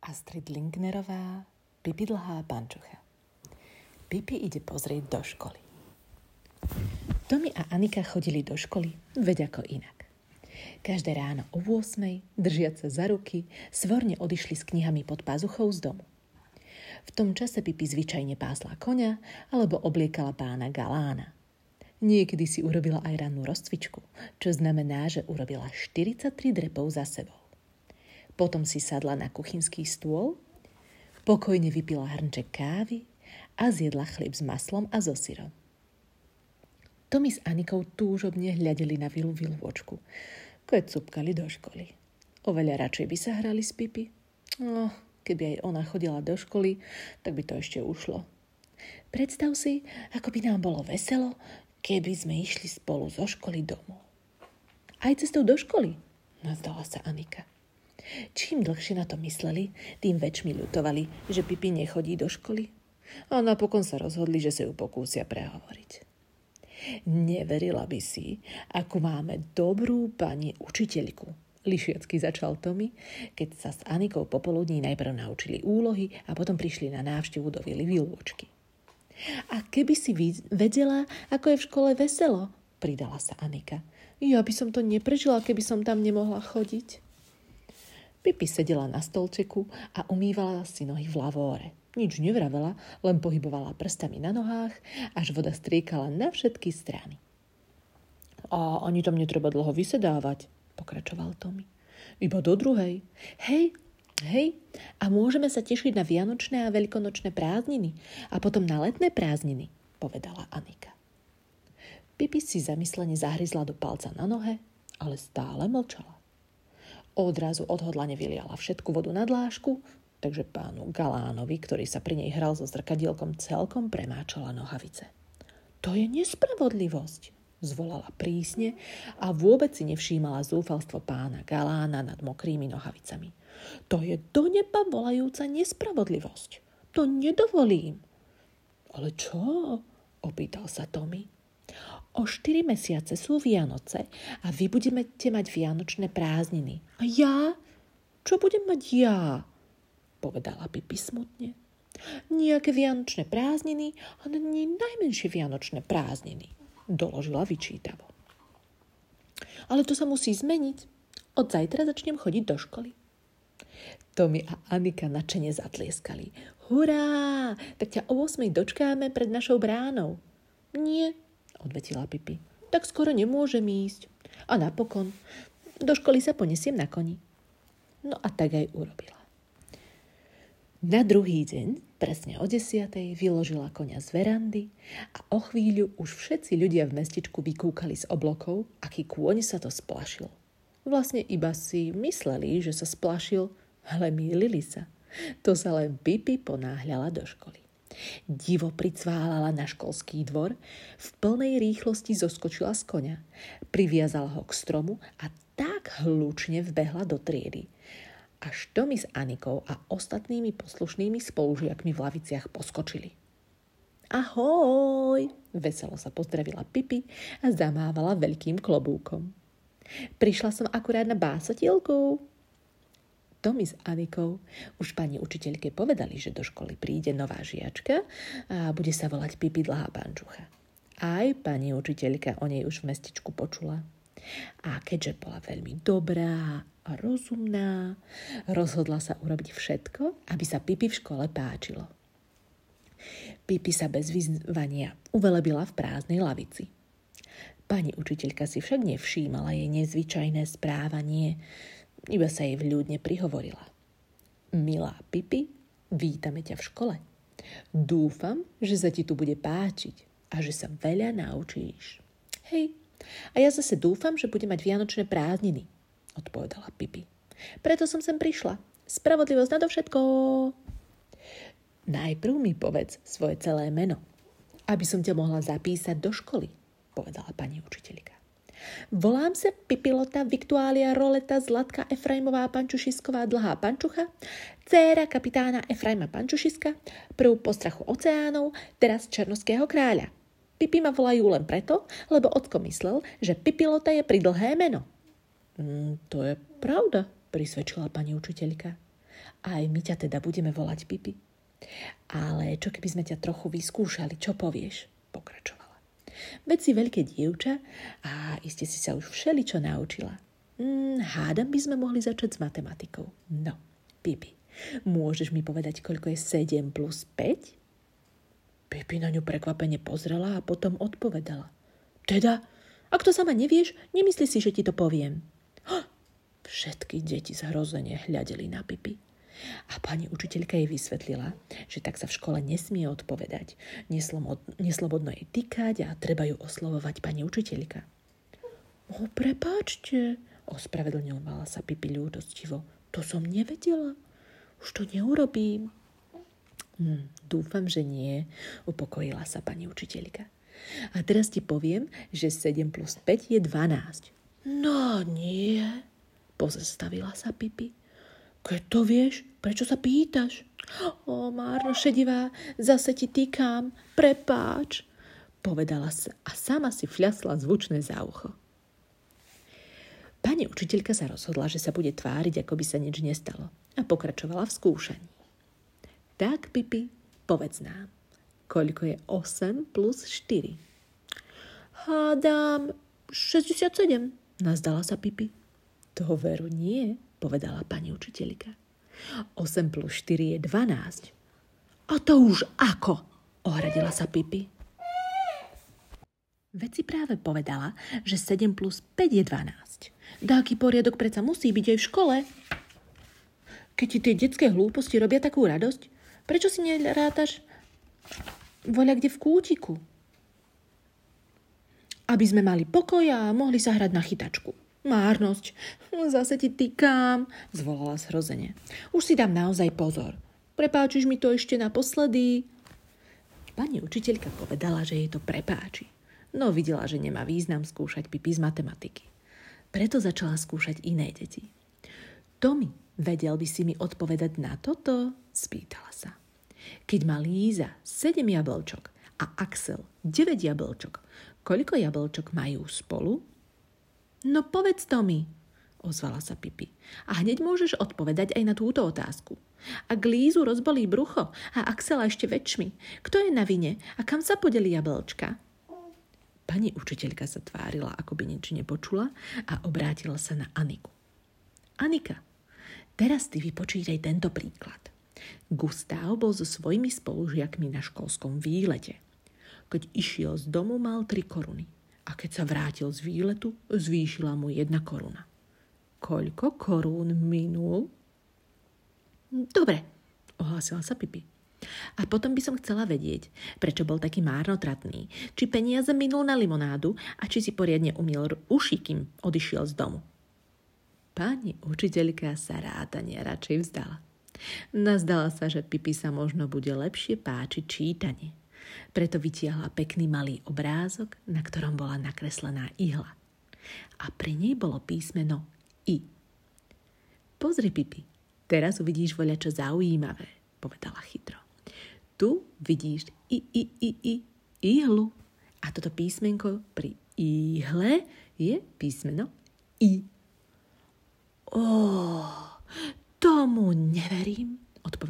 Astrid Lingnerová, Pipi dlhá pančucha. Pipi ide pozrieť do školy. Tomi a Anika chodili do školy, veď ako inak. Každé ráno o 8, držiac sa za ruky, svorne odišli s knihami pod pazuchou z domu. V tom čase Pipi zvyčajne pásla konia alebo obliekala pána Galána. Niekedy si urobila aj rannú rozcvičku, čo znamená, že urobila 43 drepov za sebou. Potom si sadla na kuchynský stôl, pokojne vypila hrnček kávy a zjedla chlieb s maslom a so syrom. Tomi s Anikou túžobne hľadeli na vilu vilvočku, keď cupkali do školy. Oveľa radšej by sa hrali s Pipi. No, keby aj ona chodila do školy, tak by to ešte ušlo. Predstav si, ako by nám bolo veselo, keby sme išli spolu zo školy domov. Aj cestou do školy, nazdala sa Anika. Čím dlhšie na to mysleli, tým väčšmi ľutovali, že Pipi nechodí do školy. A napokon sa rozhodli, že sa ju pokúsia prehovoriť. Neverila by si, ako máme dobrú pani učiteľku. Lišiacky začal Tomi, keď sa s Anikou popoludní najprv naučili úlohy a potom prišli na návštevu do Vily Vilvočky. A keby si vedela, ako je v škole veselo, pridala sa Anika. Ja by som to neprežila, keby som tam nemohla chodiť. Pipi sedela na stolčeku a umývala si nohy v lavóre. Nič nevravela, len pohybovala prstami na nohách, až voda striekala na všetky strany. A ani tam netreba dlho vysedávať, pokračoval Tommy. Iba do druhej. Hej, hej, a môžeme sa tešiť na vianočné a veľkonočné prázdniny a potom na letné prázdniny, povedala Anika. Pipi si zamyslene zahryzla do palca na nohe, ale stále mlčala. Odrazu odhodlane vyliala všetku vodu na dlášku, takže pánu Galánovi, ktorý sa pri nej hral so zrkadielkom, celkom premáčala nohavice. To je nespravodlivosť, zvolala prísne a vôbec si nevšímala zúfalstvo pána Galána nad mokrými nohavicami. To je do neba volajúca nespravodlivosť. To nedovolím. Ale čo? opýtal sa Tommy. O 4 mesiace sú Vianoce a vy budete mať vianočné prázdniny. A ja? Čo budem mať ja? Povedala Pipi smutne. Nejaké vianočné prázdniny, ale nie najmenšie vianočné prázdniny, doložila vyčítavo. Ale to sa musí zmeniť. Od zajtra začnem chodiť do školy. Tomi a Anika načene zatlieskali. Hurá! Tak ťa o 8 dočkáme pred našou bránou. Nie, odvetila Pipi. Tak skoro nemôžem ísť. A napokon, do školy sa ponesiem na koni. No a tak aj urobila. Na druhý deň, presne o desiatej, vyložila konia z verandy a o chvíľu už všetci ľudia v mestečku vykúkali z oblokov, aký kôň sa to splašil. Vlastne iba si mysleli, že sa splašil, ale mýlili sa. To sa len Pipi ponáhľala do školy. Divo pricválala na školský dvor, v plnej rýchlosti zoskočila z konia, priviazala ho k stromu a tak hlučne vbehla do triedy. Až Tomi s Anikou a ostatnými poslušnými spolužiakmi v laviciach poskočili. Ahoj! Veselo sa pozdravila Pipi a zamávala veľkým klobúkom. Prišla som akurát na básotielku, Tomi s Anikou už pani učiteľke povedali, že do školy príde nová žiačka a bude sa volať Pipi dlhá pančucha. Aj pani učiteľka o nej už v mestečku počula. A keďže bola veľmi dobrá a rozumná, rozhodla sa urobiť všetko, aby sa Pipi v škole páčilo. Pipi sa bez vyzvania uvelebila v prázdnej lavici. Pani učiteľka si však nevšímala jej nezvyčajné správanie, iba sa jej vľúdne prihovorila. Milá Pipi, vítame ťa v škole. Dúfam, že sa ti tu bude páčiť a že sa veľa naučíš. Hej, a ja zase dúfam, že bude mať vianočné prázdniny, odpovedala Pipi. Preto som sem prišla. Spravodlivosť nadovšetko. Najprv mi povedz svoje celé meno, aby som ťa mohla zapísať do školy, povedala pani učiteľka. Volám sa Pipilota Viktuália Roleta Zlatka Efraimová Pančušisková Dlhá Pančucha, dcéra kapitána Efraima Pančušiska, prv postrachu oceánov, teraz Černoského kráľa. Pipi ma volajú len preto, lebo Otko myslel, že Pipilota je pridlhé meno. Mm, to je pravda, prisvedčila pani učiteľka. Aj my ťa teda budeme volať Pipi. Ale čo keby sme ťa trochu vyskúšali, čo povieš? Pokračovala. Veď si veľké dievča a iste si sa už všeli čo naučila. Hmm, hádam by sme mohli začať s matematikou. No, Pipi, môžeš mi povedať, koľko je 7 plus 5? Pipi na ňu prekvapene pozrela a potom odpovedala. Teda, ak to sama nevieš, nemyslí si, že ti to poviem. Všetky deti zhrozene hľadeli na Pipi. A pani učiteľka jej vysvetlila, že tak sa v škole nesmie odpovedať. Neslobodno jej týkať a treba ju oslovovať pani učiteľka. O, prepáčte, ospravedlňovala sa Pipi ľúdostivo. To som nevedela. Už to neurobím. Hm, dúfam, že nie, upokojila sa pani učiteľka. A teraz ti poviem, že 7 plus 5 je 12. No nie, pozastavila sa Pipi. Keď to vieš, prečo sa pýtaš? O, Márno šedivá, zase ti týkam, prepáč, povedala sa a sama si fľasla zvučné za ucho. Pani učiteľka sa rozhodla, že sa bude tváriť, ako by sa nič nestalo a pokračovala v skúšaní. Tak, Pipi, povedz nám, koľko je 8 plus 4? Hádam 67, nazdala sa Pipi. To veru nie, povedala pani učiteľka. 8 plus 4 je 12. A to už ako? Ohradila sa Pipi. Veď si práve povedala, že 7 plus 5 je 12. Dáky poriadok predsa musí byť aj v škole. Keď ti tie detské hlúposti robia takú radosť, Prečo si nerátaš voľa kde v kútiku? Aby sme mali pokoj a mohli sa hrať na chytačku. Márnosť. Zase ti týkam, zvolala zhrozene. Už si dám naozaj pozor. Prepáčiš mi to ešte naposledy? Pani učiteľka povedala, že jej to prepáči. No videla, že nemá význam skúšať pipi z matematiky. Preto začala skúšať iné deti. Tomi, vedel by si mi odpovedať na toto? Spýtala sa. Keď má Líza 7 jablčok a Axel 9 jablčok, koľko jablčok majú spolu? No povedz to mi, ozvala sa Pipi. A hneď môžeš odpovedať aj na túto otázku. Ak Lízu rozbolí brucho a Axela ešte väčšmi, kto je na vine a kam sa podeli jablčka? Pani učiteľka sa tvárila, ako by nič nepočula a obrátila sa na Aniku. Anika, teraz ty vypočítaj tento príklad. Gustáv bol so svojimi spolužiakmi na školskom výlete. Keď išiel z domu, mal tri koruny. A keď sa vrátil z výletu, zvýšila mu jedna koruna. Koľko korún minul? Dobre, ohlásila sa Pipi. A potom by som chcela vedieť, prečo bol taký márnotratný. Či peniaze minul na limonádu a či si poriadne umiel uši, kým odišiel z domu. Pani učiteľka sa rátania radšej vzdala. Nazdala sa, že Pipi sa možno bude lepšie páčiť čítanie. Preto vytiahla pekný malý obrázok, na ktorom bola nakreslená ihla. A pri nej bolo písmeno I. Pozri, Pipi, teraz uvidíš voľa čo zaujímavé, povedala chytro. Tu vidíš I, I, I, I, ihlu. A toto písmenko pri ihle je písmeno I. Oh,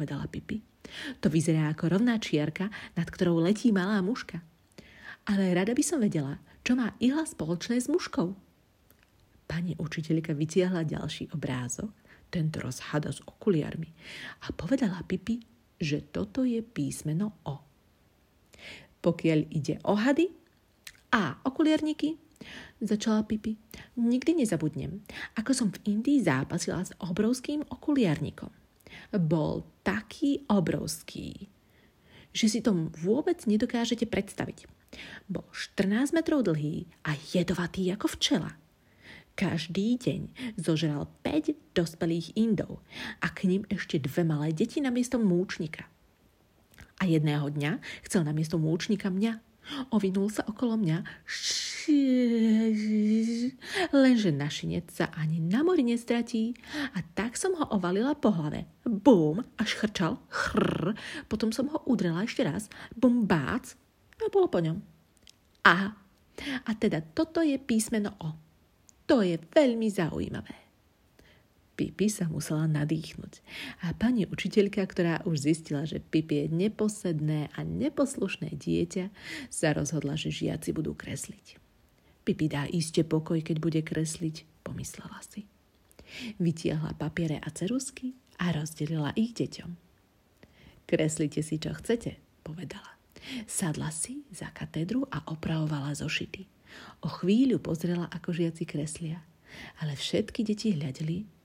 odpovedala Pipi. To vyzerá ako rovná čiarka, nad ktorou letí malá muška. Ale rada by som vedela, čo má ihla spoločné s muškou. Pani učiteľka vytiahla ďalší obrázok, tento rozhada s okuliarmi a povedala Pipi, že toto je písmeno O. Pokiaľ ide o hady a okuliarníky, Začala Pipi. Nikdy nezabudnem, ako som v Indii zápasila s obrovským okuliarníkom. Bol taký obrovský, že si to vôbec nedokážete predstaviť. Bol 14 metrov dlhý a jedovatý ako včela. Každý deň zožral 5 dospelých Indov a k ním ešte dve malé deti na miesto múčnika. A jedného dňa chcel na miesto múčnika mňa Ovinul sa okolo mňa, lenže našinec sa ani na mori nestratí a tak som ho ovalila po hlave. Bum, až chrčal, chrr, potom som ho udrela ešte raz, bum, bác a bolo po ňom. Aha, a teda toto je písmeno O. To je veľmi zaujímavé. Pipi sa musela nadýchnuť. A pani učiteľka, ktorá už zistila, že Pipi je neposedné a neposlušné dieťa, sa rozhodla, že žiaci budú kresliť. Pipi dá iste pokoj, keď bude kresliť, pomyslela si. Vytiahla papiere a cerusky a rozdelila ich deťom. Kreslite si, čo chcete, povedala. Sadla si za katedru a opravovala zošity. O chvíľu pozrela, ako žiaci kreslia, ale všetky deti hľadeli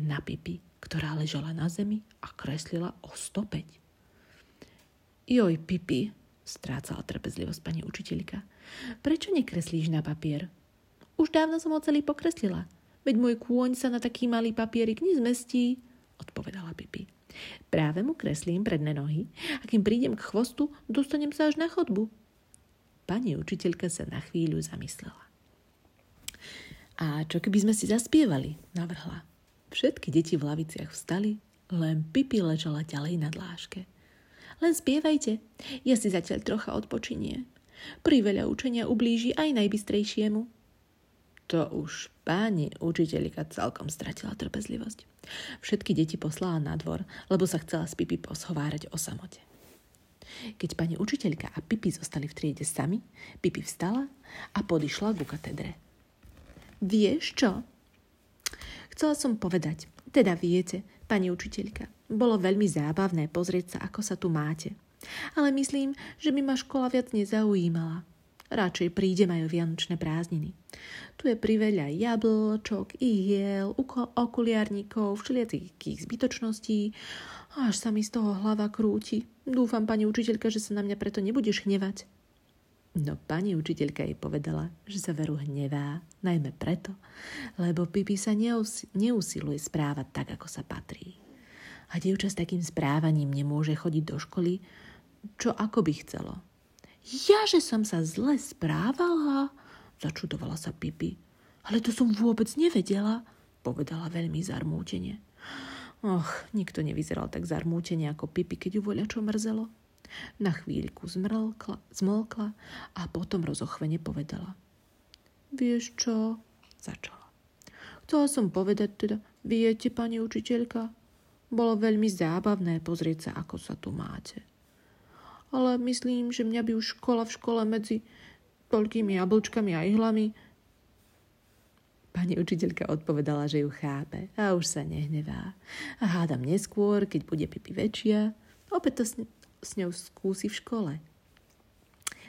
na Pipi, ktorá ležala na zemi a kreslila o 105. Joj, Pipi, strácala trpezlivosť pani učiteľka. Prečo nekreslíš na papier? Už dávno som ho celý pokreslila. Veď môj kôň sa na taký malý papierik nezmestí, odpovedala Pipi. Práve mu kreslím predné nohy a kým prídem k chvostu, dostanem sa až na chodbu. Pani učiteľka sa na chvíľu zamyslela. A čo keby sme si zaspievali? navrhla. Všetky deti v laviciach vstali, len Pipi ležala ďalej na dláške. Len spievajte, ja si zatiaľ trocha odpočinie. Pri veľa učenia ublíži aj najbystrejšiemu. To už páni učiteľka celkom stratila trpezlivosť. Všetky deti poslala na dvor, lebo sa chcela s Pipi poshovárať o samote. Keď pani učiteľka a Pipi zostali v triede sami, Pipi vstala a podišla ku katedre. Vieš čo? Chcela som povedať, teda viete, pani učiteľka, bolo veľmi zábavné pozrieť sa, ako sa tu máte. Ale myslím, že by ma škola viac nezaujímala. Radšej príde majú vianočné prázdniny. Tu je priveľa jablčok, ihiel, okuliarníkov, všelijakých zbytočností. Až sa mi z toho hlava krúti. Dúfam, pani učiteľka, že sa na mňa preto nebudeš hnevať. No pani učiteľka jej povedala, že sa veru hnevá, najmä preto, lebo Pipi sa neus- neusiluje správať tak, ako sa patrí. A dievča s takým správaním nemôže chodiť do školy, čo ako by chcelo. Ja, že som sa zle správala? Začudovala sa Pipi. Ale to som vôbec nevedela, povedala veľmi zarmútene. Och, nikto nevyzeral tak zarmútene ako Pipi, keď ju voľa čo mrzelo. Na chvíľku zmrlkla, zmlkla a potom rozochvene povedala. Vieš čo? Začala. Chcela som povedať teda, viete, pani učiteľka, bolo veľmi zábavné pozrieť sa, ako sa tu máte. Ale myslím, že mňa by už škola v škole medzi toľkými jablčkami a ihlami Pani učiteľka odpovedala, že ju chápe a už sa nehnevá. A hádam neskôr, keď bude pipi väčšia, opäť to s ňou skúsi v škole.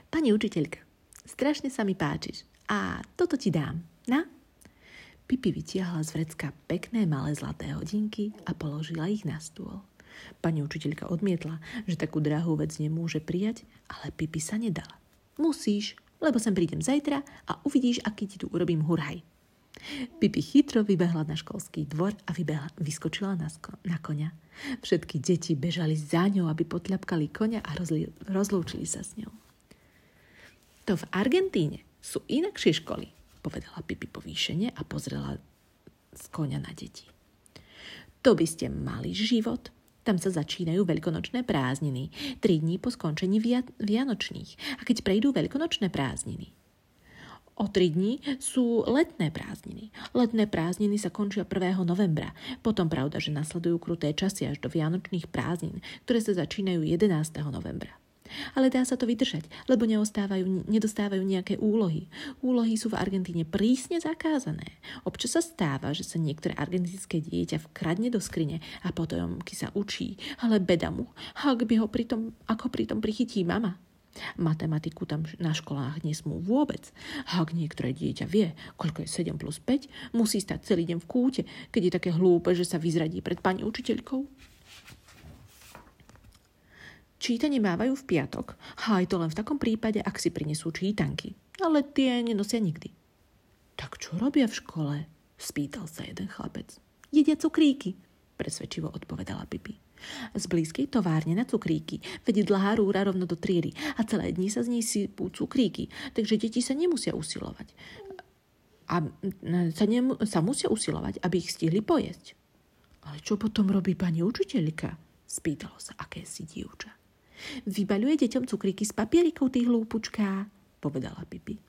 Pani učiteľka, strašne sa mi páčiš a toto ti dám, na? Pipi vytiahla z vrecka pekné malé zlaté hodinky a položila ich na stôl. Pani učiteľka odmietla, že takú drahú vec nemôže prijať, ale Pipi sa nedala. Musíš, lebo sem prídem zajtra a uvidíš, aký ti tu urobím hurhaj. Pipi chytro vybehla na školský dvor a vybehla, vyskočila na, sko- na koňa. Všetky deti bežali za ňou, aby potľapkali koňa a rozli- rozlúčili sa s ňou. To v Argentíne sú inakšie školy, povedala Pipi povýšene a pozrela z koňa na deti. To by ste mali život. Tam sa začínajú veľkonočné prázdniny, tri dní po skončení via- vianočných. A keď prejdú veľkonočné prázdniny, O tri dní sú letné prázdniny. Letné prázdniny sa končia 1. novembra. Potom pravda, že nasledujú kruté časy až do vianočných prázdnin, ktoré sa začínajú 11. novembra. Ale dá sa to vydržať, lebo neostávajú, nedostávajú nejaké úlohy. Úlohy sú v Argentíne prísne zakázané. Občas sa stáva, že sa niektoré argentínske dieťa vkradne do skrine a potom sa učí, ale beda mu, ak by ho pritom, ako pritom prichytí mama. Matematiku tam na školách nesmú vôbec. Ak niektoré dieťa vie, koľko je 7 plus 5, musí stať celý deň v kúte, keď je také hlúpe, že sa vyzradí pred pani učiteľkou. Čítanie mávajú v piatok, a aj to len v takom prípade, ak si prinesú čítanky. Ale tie nenosia nikdy. Tak čo robia v škole? Spýtal sa jeden chlapec. Jedia cukríky, presvedčivo odpovedala Pipi. Z blízkej továrne na cukríky vedie dlhá rúra rovno do triedy a celé dni sa z nej sypú cukríky, takže deti sa nemusia usilovať. A sa, nemu, sa musia usilovať, aby ich stihli pojesť. Ale čo potom robí pani učiteľka? Spýtalo sa akési dievča. Vybaľuje deťom cukríky z papierikov tých hlúpučká, povedala Pipi.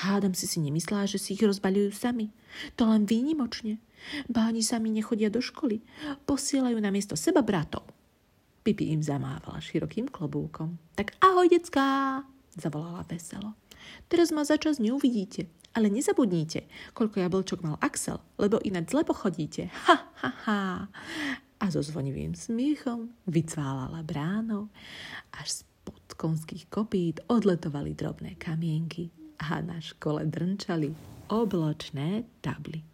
Hádam si si nemyslela, že si ich rozbaľujú sami. To len výnimočne. Báni sami nechodia do školy. Posielajú na miesto seba bratov. Pipi im zamávala širokým klobúkom. Tak ahoj, decká, zavolala veselo. Teraz ma začas neuvidíte, ale nezabudnite, koľko jablčok mal Axel, lebo ináč zle pochodíte. Ha, ha, ha. A so zvonivým smiechom vycválala bránou, až spod konských kopít odletovali drobné kamienky a na škole drnčali obločné tably.